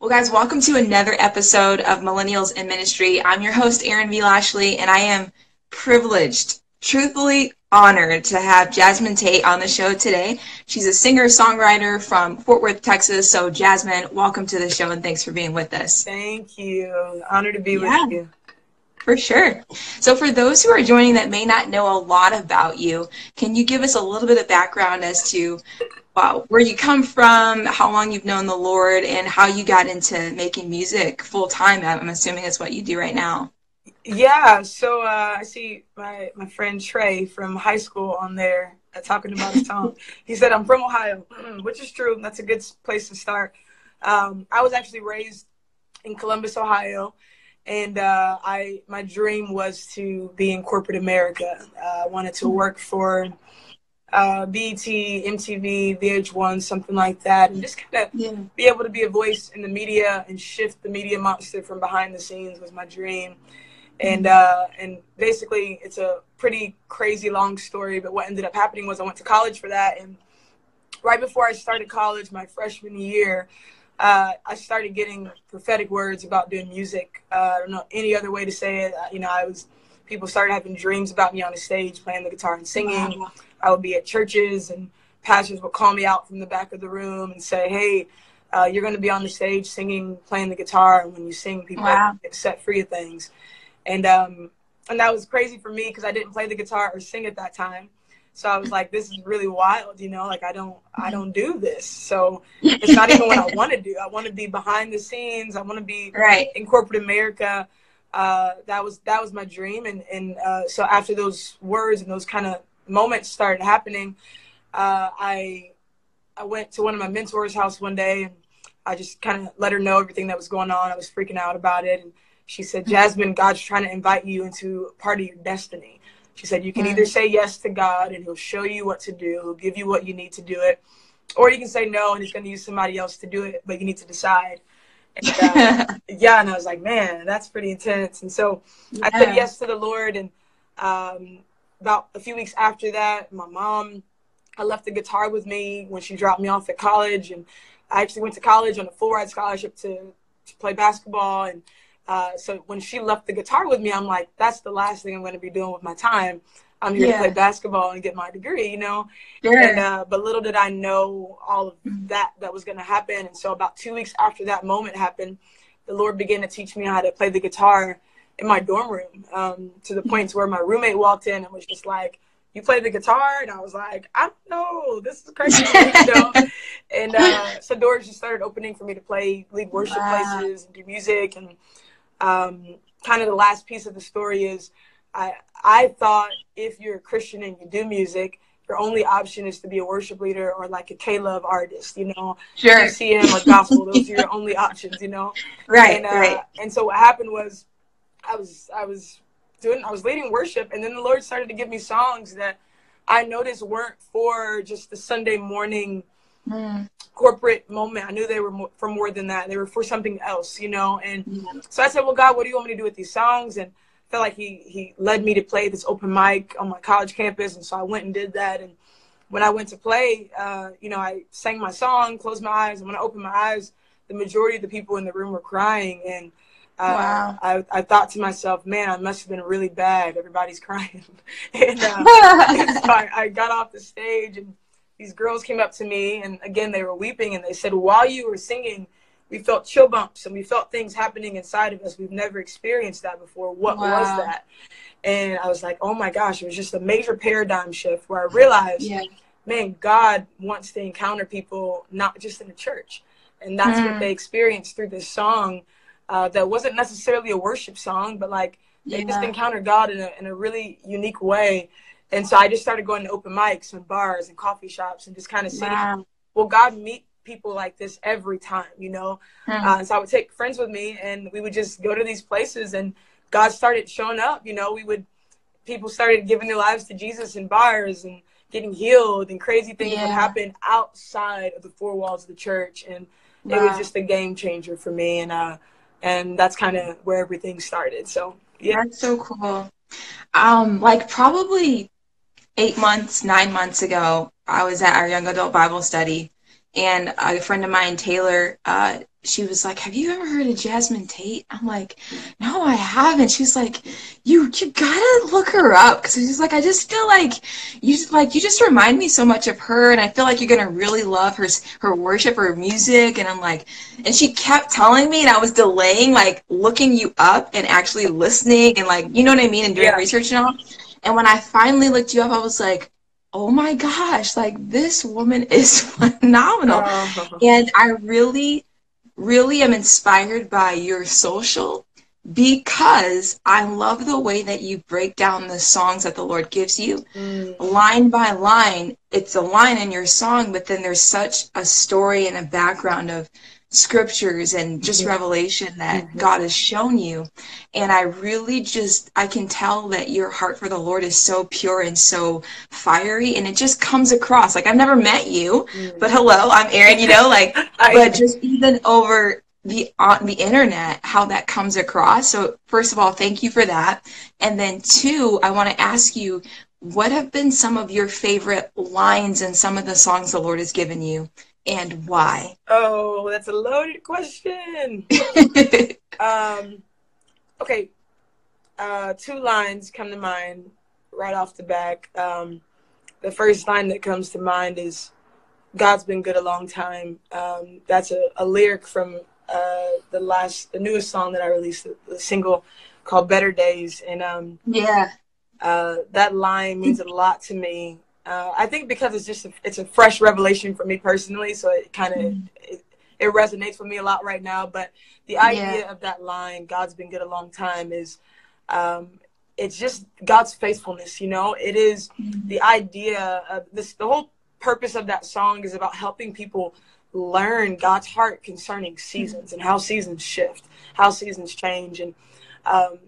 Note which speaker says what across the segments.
Speaker 1: Well, guys, welcome to another episode of Millennials in Ministry. I'm your host, Erin V. Lashley, and I am privileged, truthfully honored to have Jasmine Tate on the show today. She's a singer songwriter from Fort Worth, Texas. So, Jasmine, welcome to the show and thanks for being with us.
Speaker 2: Thank you. Honored to be yeah, with you.
Speaker 1: For sure. So, for those who are joining that may not know a lot about you, can you give us a little bit of background as to uh, where you come from, how long you've known the Lord, and how you got into making music full time. I'm assuming that's what you do right now.
Speaker 2: Yeah, so uh, I see my, my friend Trey from high school on there uh, talking about his song. he said, I'm from Ohio, which is true. That's a good place to start. Um, I was actually raised in Columbus, Ohio, and uh, I my dream was to be in corporate America. Uh, I wanted to work for uh, BET, MTV, VH1, something like that, and just kind of yeah. be able to be a voice in the media and shift the media monster from behind the scenes was my dream. And mm-hmm. uh, and basically, it's a pretty crazy long story. But what ended up happening was I went to college for that, and right before I started college, my freshman year, uh, I started getting prophetic words about doing music. Uh, I don't know any other way to say it. You know, I was people started having dreams about me on the stage, playing the guitar and singing. Wow. I would be at churches and pastors would call me out from the back of the room and say, "Hey, uh, you're going to be on the stage singing, playing the guitar, and when you sing, people wow. get set free of things." And um, and that was crazy for me because I didn't play the guitar or sing at that time. So I was like, "This is really wild," you know. Like I don't, I don't do this. So it's not even what I want to do. I want to be behind the scenes. I want to be
Speaker 1: right
Speaker 2: in corporate America. Uh, that was that was my dream, and and uh, so after those words and those kind of moments started happening, uh, I I went to one of my mentors' house one day and I just kind of let her know everything that was going on. I was freaking out about it, and she said, "Jasmine, God's trying to invite you into part of your destiny." She said, "You can either say yes to God, and He'll show you what to do. He'll give you what you need to do it, or you can say no, and He's going to use somebody else to do it. But you need to decide." And, uh, yeah, and I was like, "Man, that's pretty intense." And so. I said yes to the Lord, and um, about a few weeks after that, my mom, I left the guitar with me when she dropped me off at college, and I actually went to college on a full ride scholarship to, to play basketball. And uh, so when she left the guitar with me, I'm like, that's the last thing I'm going to be doing with my time. I'm here yeah. to play basketball and get my degree, you know. Sure. And uh, but little did I know all of mm-hmm. that that was going to happen. And so about two weeks after that moment happened, the Lord began to teach me how to play the guitar in my dorm room um, to the point where my roommate walked in and was just like, "You play the guitar?" And I was like, "I don't know, this is crazy." you know? And uh, so doors just started opening for me to play, lead worship wow. places, and do music. And um, kind of the last piece of the story is, I I thought if you're a Christian and you do music, your only option is to be a worship leader or like a K-Love artist, you know,
Speaker 1: sure.
Speaker 2: CM or gospel. Those are your only options, you know.
Speaker 1: Right,
Speaker 2: and, uh,
Speaker 1: right.
Speaker 2: And so what happened was I was I was doing I was leading worship, and then the Lord started to give me songs that I noticed weren't for just the Sunday morning mm. corporate moment. I knew they were more, for more than that. They were for something else, you know. And so I said, "Well, God, what do you want me to do with these songs?" And I felt like He He led me to play this open mic on my college campus, and so I went and did that. And when I went to play, uh, you know, I sang my song, closed my eyes, and when I opened my eyes, the majority of the people in the room were crying and wow. I, I thought to myself, man, I must have been really bad. Everybody's crying. and, uh, so I, I got off the stage and these girls came up to me and again, they were weeping and they said, while you were singing, we felt chill bumps and we felt things happening inside of us. We've never experienced that before. What wow. was that? And I was like, oh my gosh, it was just a major paradigm shift where I realized, yeah. man, God wants to encounter people, not just in the church. And that's mm. what they experienced through this song uh, that wasn't necessarily a worship song, but like they yeah. just encountered God in a, in a really unique way. And so I just started going to open mics and bars and coffee shops and just kind of seeing, wow. well, God meet people like this every time, you know? Hmm. Uh, so I would take friends with me and we would just go to these places and God started showing up, you know, we would, people started giving their lives to Jesus in bars and getting healed and crazy things yeah. would happen outside of the four walls of the church. And wow. it was just a game changer for me. And, uh, and that's kind of where everything started. So yeah,
Speaker 1: that's so cool. Um, like probably eight months, nine months ago, I was at our young adult Bible study, and a friend of mine, Taylor, uh, she was like, "Have you ever heard of Jasmine Tate?" I'm like, "No, I haven't." She's like, "You you gotta look her up," because she's like, "I just feel like you just like you just remind me so much of her, and I feel like you're gonna really love her her worship, her music." And I'm like, and she kept telling me, and I was delaying like looking you up and actually listening and like you know what I mean and doing yeah. research and all. And when I finally looked you up, I was like, oh my gosh, like this woman is phenomenal. Oh. And I really really am inspired by your social because I love the way that you break down the songs that the Lord gives you. Mm. Line by line, it's a line in your song, but then there's such a story and a background of scriptures and just mm-hmm. revelation that mm-hmm. God has shown you. And I really just, I can tell that your heart for the Lord is so pure and so fiery. And it just comes across like I've never met you, mm-hmm. but hello, I'm Erin, you know, like, I, but just even over the on the internet how that comes across so first of all thank you for that and then two i want to ask you what have been some of your favorite lines in some of the songs the lord has given you and why?
Speaker 2: Oh, that's a loaded question. um, okay, uh, two lines come to mind right off the back. Um, the first line that comes to mind is "God's been good a long time." Um, that's a, a, lyric from uh, the last, the newest song that I released, the, the single called "Better Days," and um,
Speaker 1: yeah,
Speaker 2: uh, that line means a lot to me. Uh, I think because it's just a, it's a fresh revelation for me personally, so it kind of mm. it, it, resonates with me a lot right now. But the idea yeah. of that line, "God's been good a long time," is um, it's just God's faithfulness. You know, it is mm. the idea of this. The whole purpose of that song is about helping people learn God's heart concerning seasons and how seasons shift, how seasons change, and um,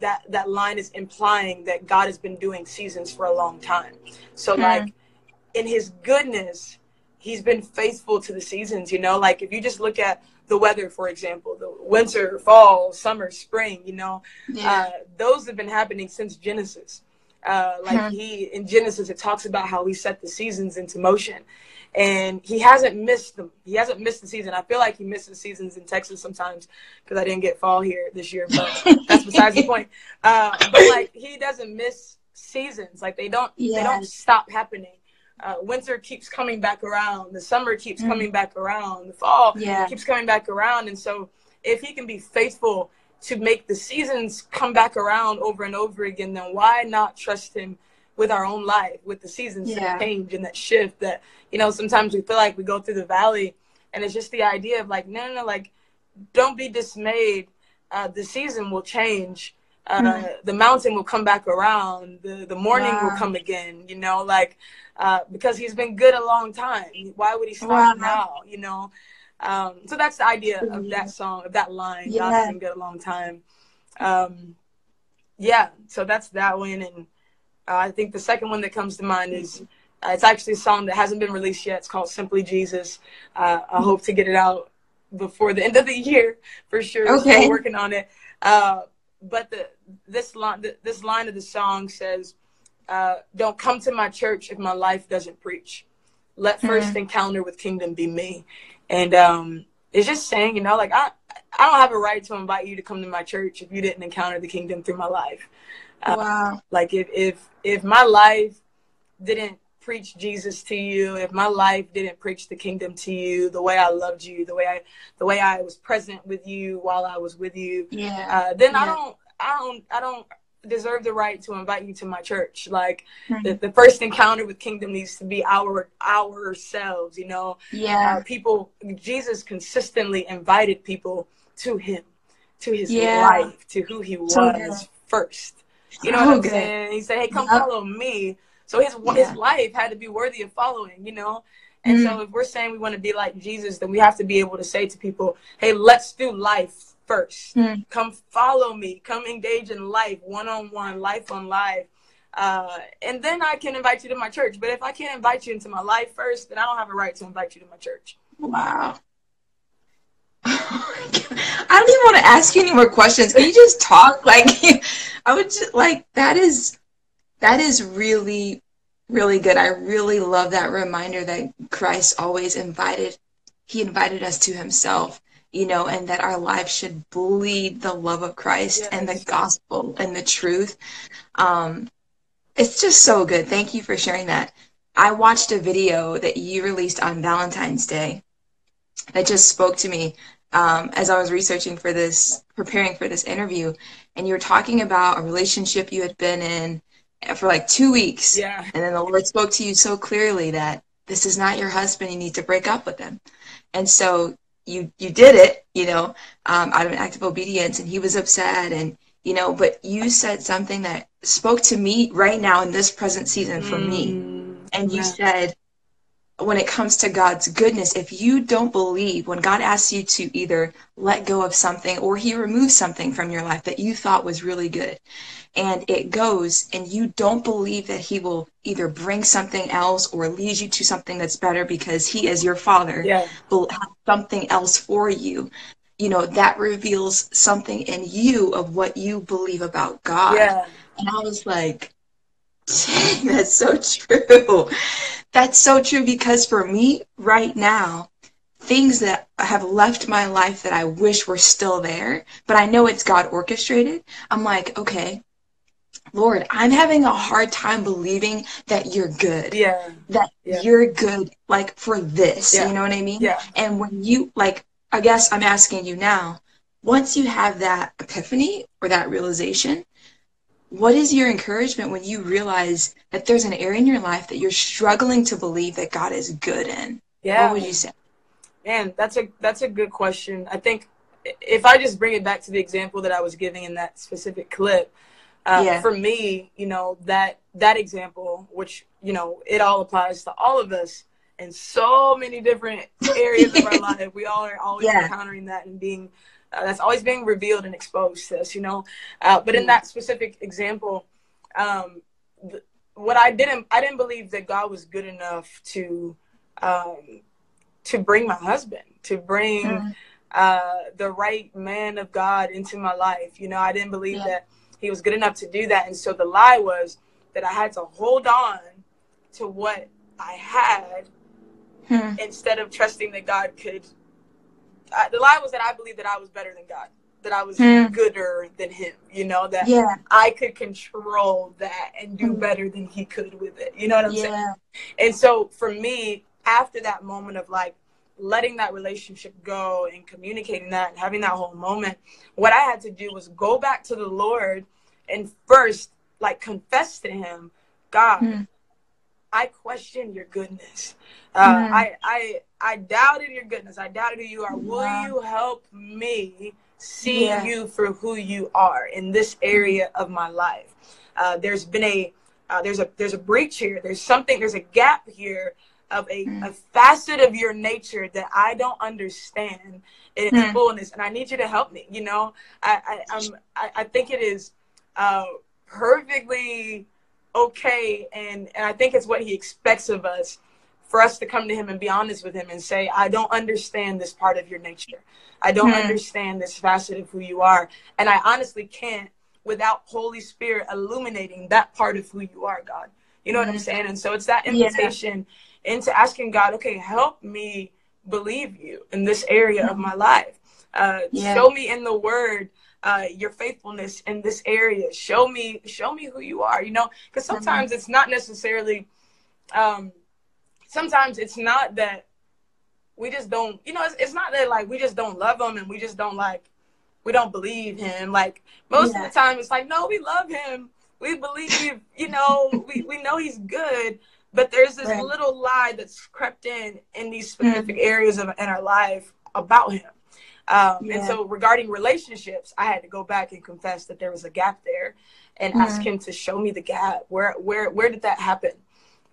Speaker 2: that that line is implying that God has been doing seasons for a long time. So mm. like in his goodness, he's been faithful to the seasons, you know? Like if you just look at the weather, for example, the winter, fall, summer, spring, you know, yeah. uh, those have been happening since Genesis. Uh, like mm. he in Genesis, it talks about how he set the seasons into motion, and he hasn't missed them. He hasn't missed the season. I feel like he misses seasons in Texas sometimes because I didn't get fall here this year, but that's besides the point. Uh, but like he doesn't miss seasons. Like they don't yes. they don't stop happening. Uh, winter keeps coming back around. The summer keeps mm. coming back around. The fall yeah. keeps coming back around. And so if he can be faithful to make the seasons come back around over and over again, then why not trust him with our own life, with the seasons yeah. that change and that shift that, you know, sometimes we feel like we go through the valley and it's just the idea of like, no, no, no, like, don't be dismayed. Uh, the season will change. Uh, mm-hmm. The mountain will come back around. The, the morning wow. will come again, you know, like, uh, because he's been good a long time. Why would he stop wow. now, you know? Um, so that's the idea of that song, of that line. Yeah. God's been good a long time. Um, yeah, so that's that one. And uh, I think the second one that comes to mind is uh, it's actually a song that hasn't been released yet. It's called Simply Jesus. Uh, I hope to get it out before the end of the year for sure. Okay. Still working on it. Uh, but the this line the, this line of the song says, uh, "Don't come to my church if my life doesn't preach. Let 1st mm-hmm. encounter with kingdom be me." And um, it's just saying, you know, like I I don't have a right to invite you to come to my church if you didn't encounter the kingdom through my life.
Speaker 1: Uh, wow.
Speaker 2: Like if if if my life didn't preach Jesus to you, if my life didn't preach the kingdom to you, the way I loved you, the way I the way I was present with you while I was with you,
Speaker 1: yeah.
Speaker 2: Uh, then
Speaker 1: yeah.
Speaker 2: I don't I don't I don't deserve the right to invite you to my church. Like mm-hmm. the, the first encounter with kingdom needs to be our ourselves, you know.
Speaker 1: Yeah.
Speaker 2: Uh, people Jesus consistently invited people to him, to his yeah. life, to who he was so first. You know what I'm saying? He said, "Hey, come yep. follow me." So his yeah. his life had to be worthy of following. You know. And mm-hmm. so if we're saying we want to be like Jesus, then we have to be able to say to people, "Hey, let's do life 1st mm-hmm. Come follow me. Come engage in life, one on one, life on life." Uh, and then I can invite you to my church. But if I can't invite you into my life first, then I don't have a right to invite you to my church.
Speaker 1: Wow. I don't even want to ask you any more questions. Can you just talk? Like, I would just like that is that is really really good. I really love that reminder that Christ always invited. He invited us to Himself, you know, and that our lives should bleed the love of Christ yes. and the gospel and the truth. Um, it's just so good. Thank you for sharing that. I watched a video that you released on Valentine's Day that just spoke to me um, as I was researching for this, preparing for this interview. And you were talking about a relationship you had been in for like two weeks.
Speaker 2: Yeah.
Speaker 1: And then the Lord spoke to you so clearly that this is not your husband. You need to break up with him. And so you you did it, you know, um, out of an act of obedience, and he was upset, and you know, but you said something that spoke to me right now in this present season for mm, me, and you yeah. said, when it comes to God's goodness, if you don't believe when God asks you to either let go of something or He removes something from your life that you thought was really good, and it goes, and you don't believe that He will either bring something else or lead you to something that's better because He, is your Father,
Speaker 2: yeah.
Speaker 1: will have something else for you, you know, that reveals something in you of what you believe about God.
Speaker 2: Yeah.
Speaker 1: And I was like, dang, that's so true. That's so true because for me right now, things that have left my life that I wish were still there, but I know it's God orchestrated. I'm like, okay, Lord, I'm having a hard time believing that you're good.
Speaker 2: Yeah.
Speaker 1: That
Speaker 2: yeah.
Speaker 1: you're good, like for this. Yeah. You know what I mean?
Speaker 2: Yeah.
Speaker 1: And when you, like, I guess I'm asking you now, once you have that epiphany or that realization, what is your encouragement when you realize that there's an area in your life that you're struggling to believe that God is good in?
Speaker 2: Yeah.
Speaker 1: What would you say?
Speaker 2: Man, that's a that's a good question. I think if I just bring it back to the example that I was giving in that specific clip, uh, yeah. for me, you know that that example, which you know it all applies to all of us in so many different areas of our life. We all are always yeah. encountering that and being that's always being revealed and exposed to us, you know. Uh, but in mm. that specific example, um, th- what I didn't, I didn't believe that God was good enough to, um, to bring my husband, to bring mm. uh, the right man of God into my life. You know, I didn't believe yeah. that he was good enough to do that, and so the lie was that I had to hold on to what I had hmm. instead of trusting that God could I, the lie was that I believed that I was better than God, that I was mm. gooder than Him. You know that
Speaker 1: yeah.
Speaker 2: I could control that and do mm. better than He could with it. You know what I'm
Speaker 1: yeah.
Speaker 2: saying? And so for me, after that moment of like letting that relationship go and communicating that and having that whole moment, what I had to do was go back to the Lord and first like confess to Him, God. Mm. I question your goodness. Uh, mm. I, I I doubted your goodness. I doubted who you are. Will wow. you help me see yeah. you for who you are in this area of my life? Uh, there's been a uh, there's a there's a breach here. There's something. There's a gap here of a, mm. a facet of your nature that I don't understand in mm. fullness, and I need you to help me. You know, I I, I'm, I, I think it is uh, perfectly okay, and and I think it's what He expects of us for us to come to him and be honest with him and say, I don't understand this part of your nature. I don't hmm. understand this facet of who you are. And I honestly can't without Holy Spirit illuminating that part of who you are, God. You know mm-hmm. what I'm hmm. saying? And so it's that invitation yeah. into asking God, okay, help me believe you in this area mm-hmm. of my life. Uh, yeah. Show me in the word uh, your faithfulness in this area. Show me, show me who you are. You know, because sometimes mm-hmm. it's not necessarily um, sometimes it's not that we just don't, you know, it's, it's not that like we just don't love him and we just don't like, we don't believe him. Like most yeah. of the time, it's like, no, we love him. We believe, you know, we, we know he's good. But there's this right. little lie that's crept in in these specific mm-hmm. areas of in our life about him. Um, yeah. And so, regarding relationships, I had to go back and confess that there was a gap there, and mm-hmm. ask him to show me the gap. Where, where, where did that happen?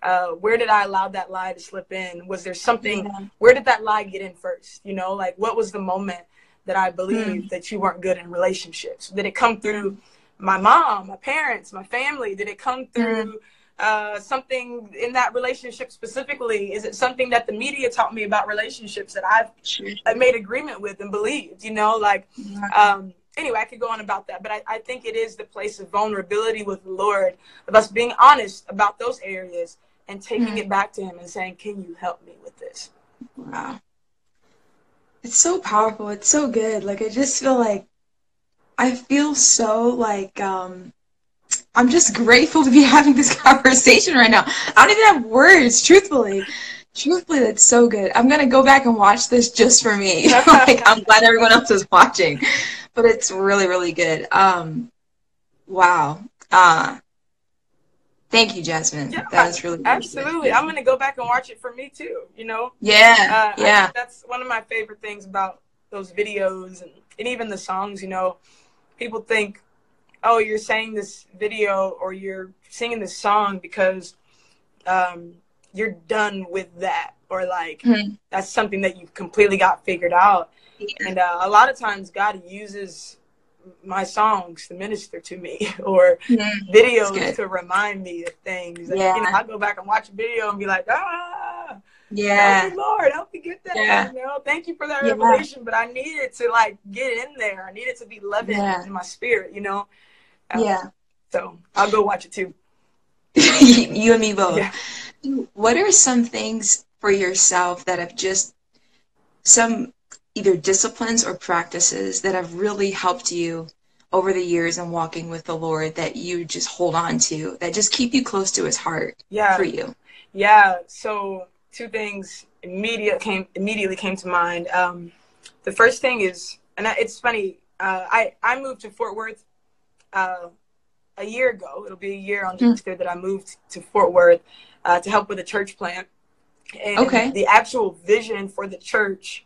Speaker 2: uh, where did I allow that lie to slip in? Was there something? Yeah. Where did that lie get in first? You know, like what was the moment that I believed mm. that you weren't good in relationships? Did it come through my mom, my parents, my family? Did it come through? Mm. Uh, something in that relationship specifically? Is it something that the media taught me about relationships that I've I made agreement with and believed? You know, like um, anyway, I could go on about that, but I, I think it is the place of vulnerability with the Lord, of us being honest about those areas and taking mm-hmm. it back to him and saying, "Can you help me with this?"
Speaker 1: Wow. It's so powerful. It's so good. Like I just feel like I feel so like um I'm just grateful to be having this conversation right now. I don't even have words, truthfully. Truthfully, that's so good. I'm gonna go back and watch this just for me. like I'm glad everyone else is watching, but it's really, really good. Um, wow. Uh, thank you, Jasmine. Yeah, that was really,
Speaker 2: absolutely. I'm gonna go back and watch it for me too. You know.
Speaker 1: Yeah. Uh, yeah.
Speaker 2: that's one of my favorite things about those videos and, and even the songs. You know, people think, oh, you're saying this video or you're singing this song because um, you're done with that or like mm-hmm. that's something that you completely got figured out yeah. and uh, a lot of times god uses my songs to minister to me or mm-hmm. videos to remind me of things and, yeah. you know i go back and watch a video and be like ah
Speaker 1: yeah
Speaker 2: lord help me get that yeah. you know thank you for that yeah. revelation but i needed to like get in there i needed to be living yeah. in my spirit you know
Speaker 1: yeah
Speaker 2: so i'll go watch it too
Speaker 1: you and me both yeah what are some things for yourself that have just some either disciplines or practices that have really helped you over the years and walking with the Lord that you just hold on to that just keep you close to his heart
Speaker 2: yeah.
Speaker 1: for you?
Speaker 2: Yeah. So two things immediate came immediately came to mind. Um, the first thing is, and it's funny. Uh, I I moved to Fort Worth uh, a year ago. It'll be a year on Tuesday mm. that I moved to Fort Worth, uh, to help with a church plant. And
Speaker 1: okay.
Speaker 2: the actual vision for the church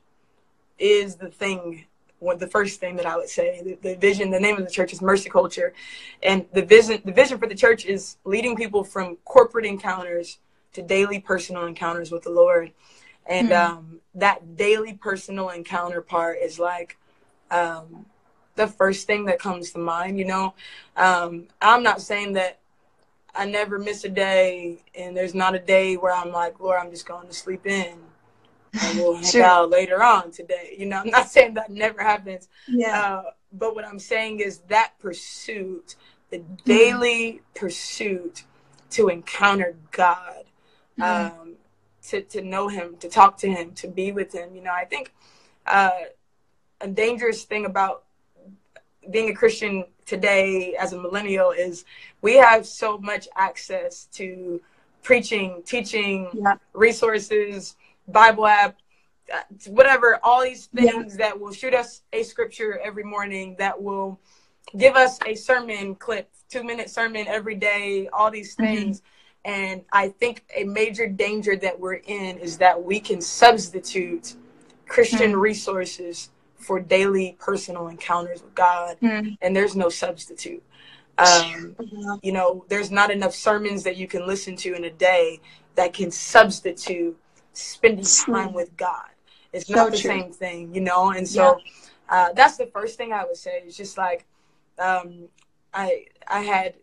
Speaker 2: is the thing, the first thing that I would say. The, the vision, the name of the church is Mercy Culture, and the vision, the vision for the church is leading people from corporate encounters to daily personal encounters with the Lord. And mm-hmm. um, that daily personal encounter part is like um, the first thing that comes to mind. You know, um, I'm not saying that I never miss a day, and there's not a day where I'm like, Lord, I'm just going to sleep in. And we'll hang sure. out later on today. You know, I'm not saying that never happens.
Speaker 1: Yeah. Uh,
Speaker 2: but what I'm saying is that pursuit, the daily mm. pursuit to encounter God, mm. um, to to know Him, to talk to Him, to be with Him. You know, I think uh, a dangerous thing about being a Christian today as a millennial is we have so much access to preaching, teaching, yeah. resources, Bible app, uh, whatever, all these things yeah. that will shoot us a scripture every morning, that will give us a sermon clip, two minute sermon every day, all these mm-hmm. things. Mm-hmm. And I think a major danger that we're in is that we can substitute Christian mm-hmm. resources for daily personal encounters with God, mm. and there's no substitute. Um, you know, there's not enough sermons that you can listen to in a day that can substitute spending time with God. It's so not the true. same thing, you know. And so, yeah. uh, that's the first thing I would say. It's just like um, I I had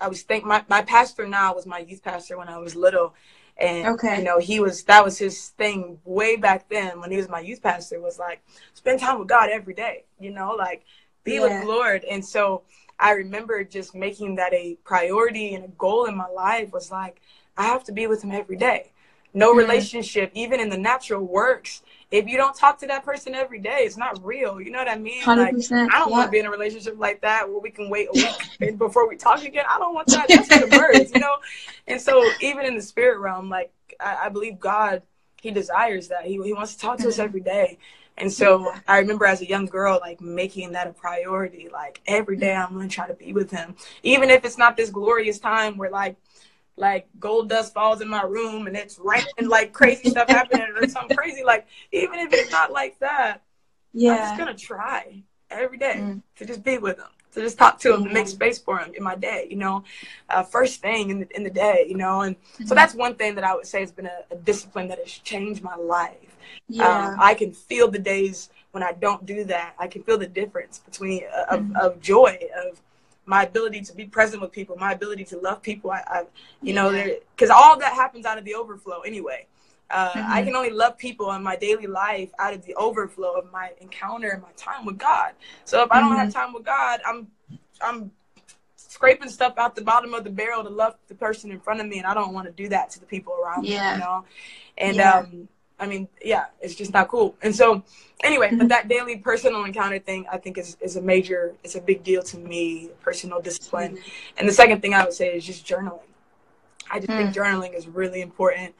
Speaker 2: I was think my my pastor now was my youth pastor when I was little, and okay. you know, he was that was his thing way back then when he was my youth pastor was like spend time with God every day, you know, like be yeah. with the Lord. And so I remember just making that a priority and a goal in my life was like I have to be with him every day. No mm-hmm. relationship, even in the natural works, if you don't talk to that person every day, it's not real. You know what I mean? Like, I don't yeah. want to be in a relationship like that where we can wait a week before we talk again. I don't want that. That's for the birds, you know? And so, even in the spirit realm, like, I, I believe God, He desires that. He, he wants to talk to us mm-hmm. every day. And so I remember as a young girl, like making that a priority. Like every day, I'm gonna try to be with him, even if it's not this glorious time where like like gold dust falls in my room and it's raining like crazy stuff happening or something crazy. Like even if it's not like that, yeah, I'm just gonna try every day mm. to just be with them, to just talk to him, to make space for them in my day. You know, uh, first thing in the in the day. You know, and mm-hmm. so that's one thing that I would say has been a, a discipline that has changed my life. Yeah, um, I can feel the days when I don't do that. I can feel the difference between uh, mm-hmm. of, of joy of my ability to be present with people, my ability to love people. I, I you know, because all that happens out of the overflow anyway. Uh, mm-hmm. I can only love people in my daily life out of the overflow of my encounter and my time with God. So if I don't mm-hmm. have time with God, I'm I'm scraping stuff out the bottom of the barrel to love the person in front of me, and I don't want to do that to the people around yeah. me. You know, and yeah. um, I mean, yeah, it's just not cool. And so, anyway, mm-hmm. but that daily personal encounter thing, I think is is a major, it's a big deal to me, personal discipline. Mm-hmm. And the second thing I would say is just journaling. I just mm-hmm. think mm. journaling is really important.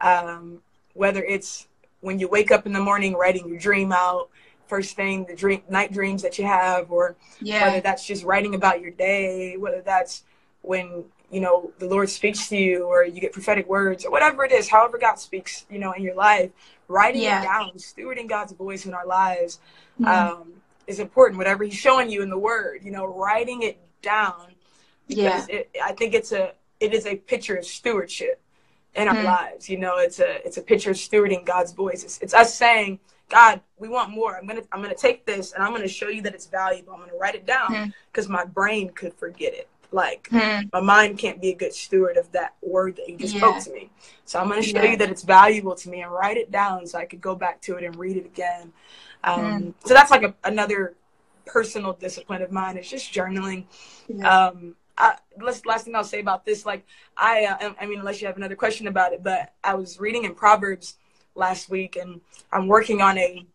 Speaker 2: Um, whether it's when you wake up in the morning, writing your dream out, first thing, the dream, night dreams that you have, or yeah. whether that's just writing about your day, whether that's when you know the lord speaks to you or you get prophetic words or whatever it is however god speaks you know in your life writing yeah. it down stewarding god's voice in our lives mm-hmm. um, is important whatever he's showing you in the word you know writing it down yeah it, i think it's a it is a picture of stewardship in our mm-hmm. lives you know it's a it's a picture of stewarding god's voice it's, it's us saying God, we want more. I'm gonna I'm gonna take this and I'm gonna show you that it's valuable. I'm gonna write it down because mm-hmm. my brain could forget it. Like hmm. my mind can't be a good steward of that word that you just yeah. spoke to me. So I'm going to show yeah. you that it's valuable to me and write it down so I could go back to it and read it again. Um, hmm. So that's like a, another personal discipline of mine. It's just journaling. Yeah. Um, I, last, last thing I'll say about this, like I, uh, I mean, unless you have another question about it, but I was reading in Proverbs last week, and I'm working on a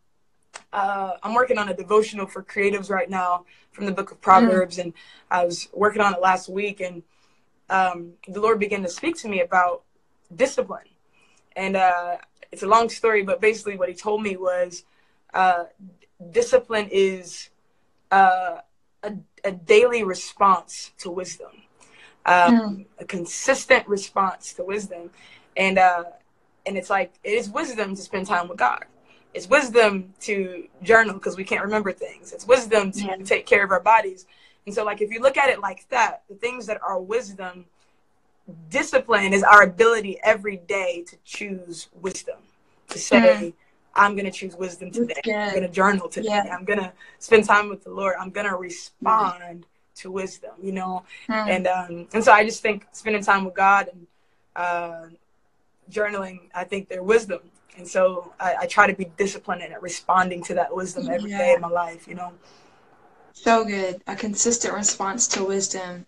Speaker 2: uh, I'm working on a devotional for creatives right now from the book of Proverbs, mm. and I was working on it last week, and um, the Lord began to speak to me about discipline. And uh, it's a long story, but basically, what He told me was uh, discipline is uh, a, a, daily response to wisdom, um, mm. a consistent response to wisdom, and uh, and it's like it is wisdom to spend time with God it's wisdom to journal because we can't remember things. It's wisdom to yeah. take care of our bodies. And so, like, if you look at it like that, the things that are wisdom, discipline is our ability every day to choose wisdom, to say, mm. I'm going to choose wisdom today. I'm going to journal today. Yeah. I'm going to spend time with the Lord. I'm going to respond mm. to wisdom, you know? Mm. And, um, and so I just think spending time with God and, uh, journaling, I think they're wisdom. And so I, I try to be disciplined in responding to that wisdom every yeah. day in my life, you know.
Speaker 1: So good. A consistent response to wisdom.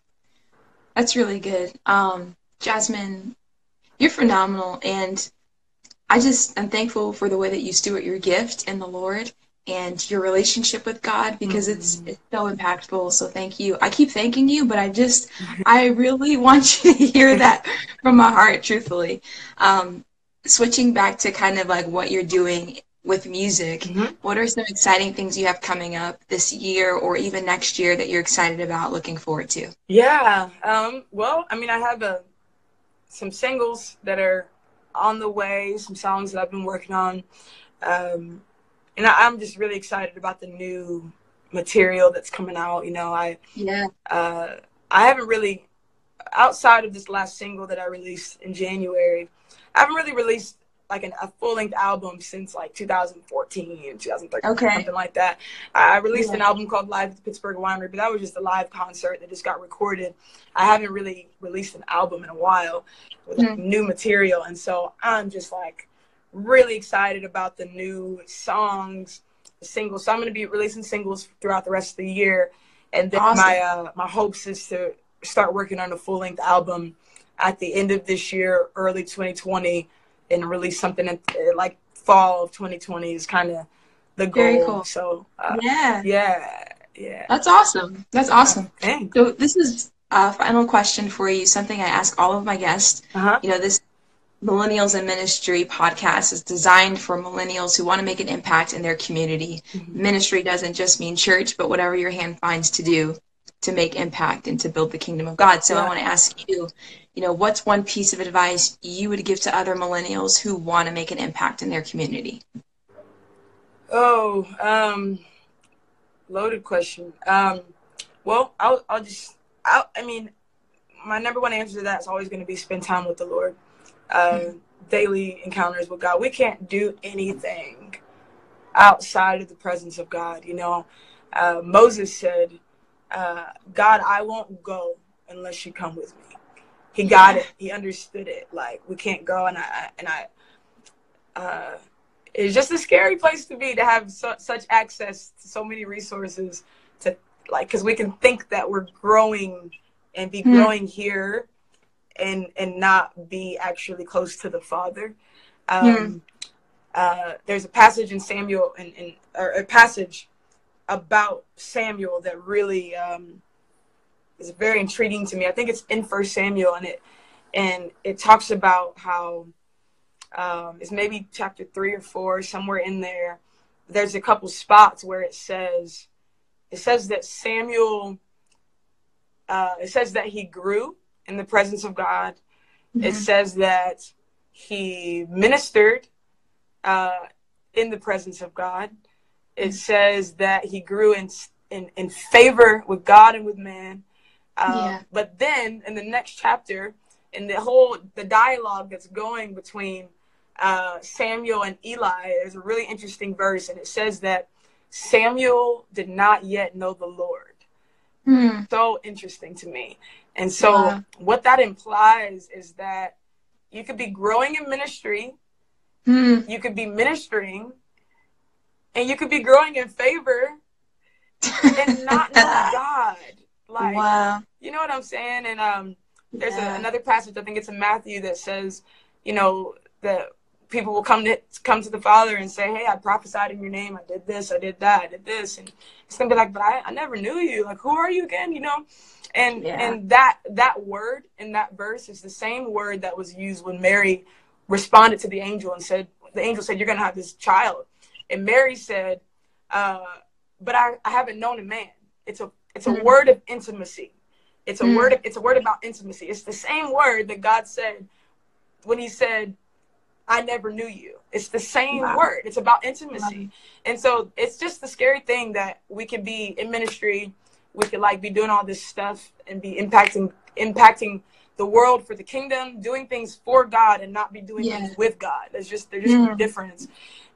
Speaker 1: That's really good. Um, Jasmine, you're phenomenal. And I just am thankful for the way that you steward your gift in the Lord and your relationship with God because mm-hmm. it's it's so impactful. So thank you. I keep thanking you, but I just I really want you to hear that from my heart, truthfully. Um, switching back to kind of like what you're doing with music, mm-hmm. what are some exciting things you have coming up this year or even next year that you're excited about, looking forward to?
Speaker 2: Yeah. Um, well, I mean, I have a, some singles that are on the way, some songs that I've been working on. Um, and I, am just really excited about the new material that's coming out. You know, I, yeah, uh, I haven't really, outside of this last single that I released in January, I haven't really released like an, a full length album since like 2014, 2013, okay. something like that. I released yeah. an album called Live at the Pittsburgh Winery, but that was just a live concert that just got recorded. I haven't really released an album in a while with mm. new material, and so I'm just like really excited about the new songs, the singles. So I'm going to be releasing singles throughout the rest of the year, and then awesome. my uh, my hopes is to start working on a full length album at the end of this year, early 2020, and release something in, like fall of 2020 is kind of the goal. Very cool. So uh, yeah, yeah, yeah.
Speaker 1: That's awesome. That's awesome. Thanks. So this is a final question for you. Something I ask all of my guests. Uh-huh. You know, this Millennials in Ministry podcast is designed for millennials who want to make an impact in their community. Mm-hmm. Ministry doesn't just mean church, but whatever your hand finds to do to make impact and to build the kingdom of God. So yeah. I want to ask you, you know, what's one piece of advice you would give to other millennials who want to make an impact in their community?
Speaker 2: Oh, um, loaded question. Um, well, I'll, I'll just, I'll, I mean, my number one answer to that is always going to be spend time with the Lord. Uh, mm-hmm. Daily encounters with God. We can't do anything outside of the presence of God. You know, uh, Moses said, uh, "God, I won't go unless you come with me." he got it. He understood it. Like we can't go, and I and I. Uh, it's just a scary place to be to have su- such access to so many resources to like because we can think that we're growing and be mm. growing here and and not be actually close to the father um, mm. uh, there's a passage in Samuel and, and or a passage about Samuel that really um, is very intriguing to me. I think it's in First Samuel, and it and it talks about how um, it's maybe chapter three or four, somewhere in there. There's a couple spots where it says it says that Samuel. Uh, it says that he grew in the presence of God. Mm-hmm. It says that he ministered uh, in the presence of God. It says that he grew in, in, in favor with God and with man. Um, yeah. But then in the next chapter, in the whole the dialogue that's going between uh, Samuel and Eli, there's a really interesting verse, and it says that Samuel did not yet know the Lord. Mm. So interesting to me. And so, yeah. what that implies is that you could be growing in ministry, mm. you could be ministering, and you could be growing in favor and not know God. Like, wow. you know what I'm saying? And um, there's yeah. a, another passage, I think it's in Matthew, that says, you know, that people will come to come to the Father and say, "Hey, I prophesied in your name. I did this. I did that. I did this," and it's gonna be like, "But I, I never knew you. Like, who are you again?" You know, and yeah. and that that word in that verse is the same word that was used when Mary responded to the angel and said, "The angel said you're gonna have this child," and Mary said, uh, "But I, I haven't known a man." It's a it's a mm-hmm. word of intimacy. It's a mm-hmm. word. Of, it's a word about intimacy. It's the same word that God said when He said I never knew you. It's the same wow. word. It's about intimacy. And so it's just the scary thing that we can be in ministry, we could like be doing all this stuff and be impacting impacting the world for the kingdom, doing things for God and not be doing yeah. things with God. There's just there's just mm. a difference.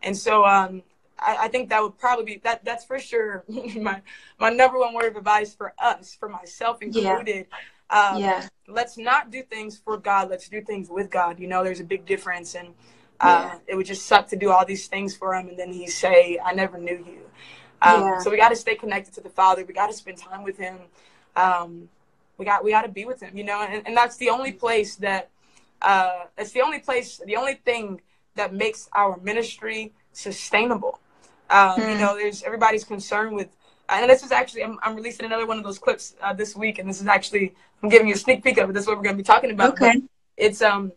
Speaker 2: And so um I, I, think that would probably be that that's for sure my my number one word of advice for us, for myself included. Yeah. Um, yeah. Let's not do things for God. Let's do things with God. You know, there's a big difference, and uh, yeah. it would just suck to do all these things for Him, and then He say, "I never knew you." Um, yeah. So we got to stay connected to the Father. We got to spend time with Him. Um, we got we got to be with Him. You know, and, and that's the only place that uh, it's the only place, the only thing that makes our ministry sustainable. Um, mm. You hmm. know, there's everybody's concerned with and this is actually I'm, I'm releasing another one of those clips uh, this week, and this is actually I'm giving you a sneak peek of it. This is what we're going to be talking about.
Speaker 1: Okay. But
Speaker 2: it's um,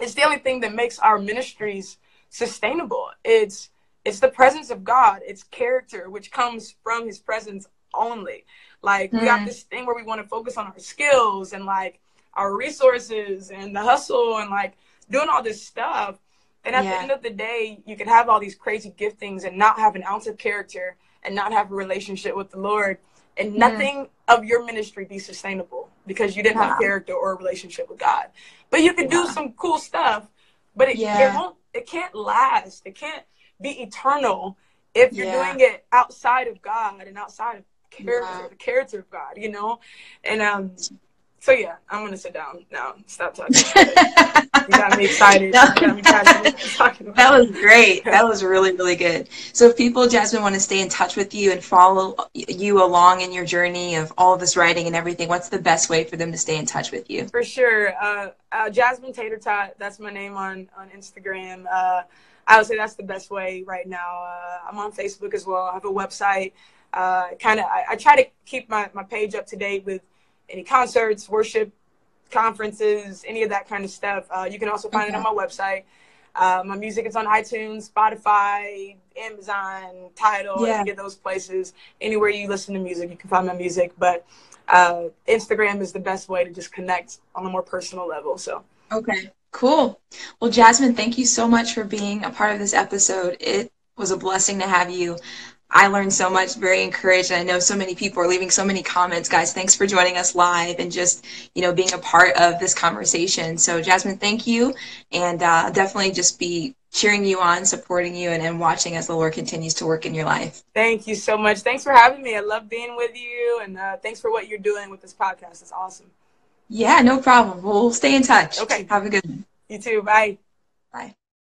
Speaker 2: it's the only thing that makes our ministries sustainable. It's it's the presence of God. It's character, which comes from His presence only. Like mm. we got hmm. this thing where we want to focus on our skills and like our resources and the hustle and like doing all this stuff. And at yeah. the end of the day, you can have all these crazy giftings and not have an ounce of character and not have a relationship with the Lord and mm. nothing mm. of your ministry be sustainable because you didn't wow. have character or a relationship with God. But you can do some cool stuff, but it, yeah. it won't it can't last. It can't be eternal if you're yeah. doing it outside of God and outside of character, the character of God, you know? And um so yeah, I'm gonna sit down now. Stop talking. you got me excited. Got me
Speaker 1: that was great. That was really really good. So if people, Jasmine, want to stay in touch with you and follow you along in your journey of all of this writing and everything, what's the best way for them to stay in touch with you?
Speaker 2: For sure, uh, uh, Jasmine Tater Tot. That's my name on on Instagram. Uh, I would say that's the best way right now. Uh, I'm on Facebook as well. I have a website. Uh, kind of, I, I try to keep my, my page up to date with any concerts, worship conferences, any of that kind of stuff. Uh, you can also find okay. it on my website. Uh, my music is on iTunes, Spotify, Amazon, Tidal, yeah. any of those places. Anywhere you listen to music, you can find my music. But uh, Instagram is the best way to just connect on a more personal level. So.
Speaker 1: Okay. Cool. Well, Jasmine, thank you so much for being a part of this episode. It was a blessing to have you. I learned so much, very encouraged. I know so many people are leaving so many comments. Guys, thanks for joining us live and just, you know, being a part of this conversation. So, Jasmine, thank you. And uh, definitely just be cheering you on, supporting you, and, and watching as the Lord continues to work in your life.
Speaker 2: Thank you so much. Thanks for having me. I love being with you. And uh, thanks for what you're doing with this podcast. It's awesome.
Speaker 1: Yeah, no problem. We'll stay in touch.
Speaker 2: Okay.
Speaker 1: Have a good one.
Speaker 2: You too. Bye.
Speaker 1: Bye.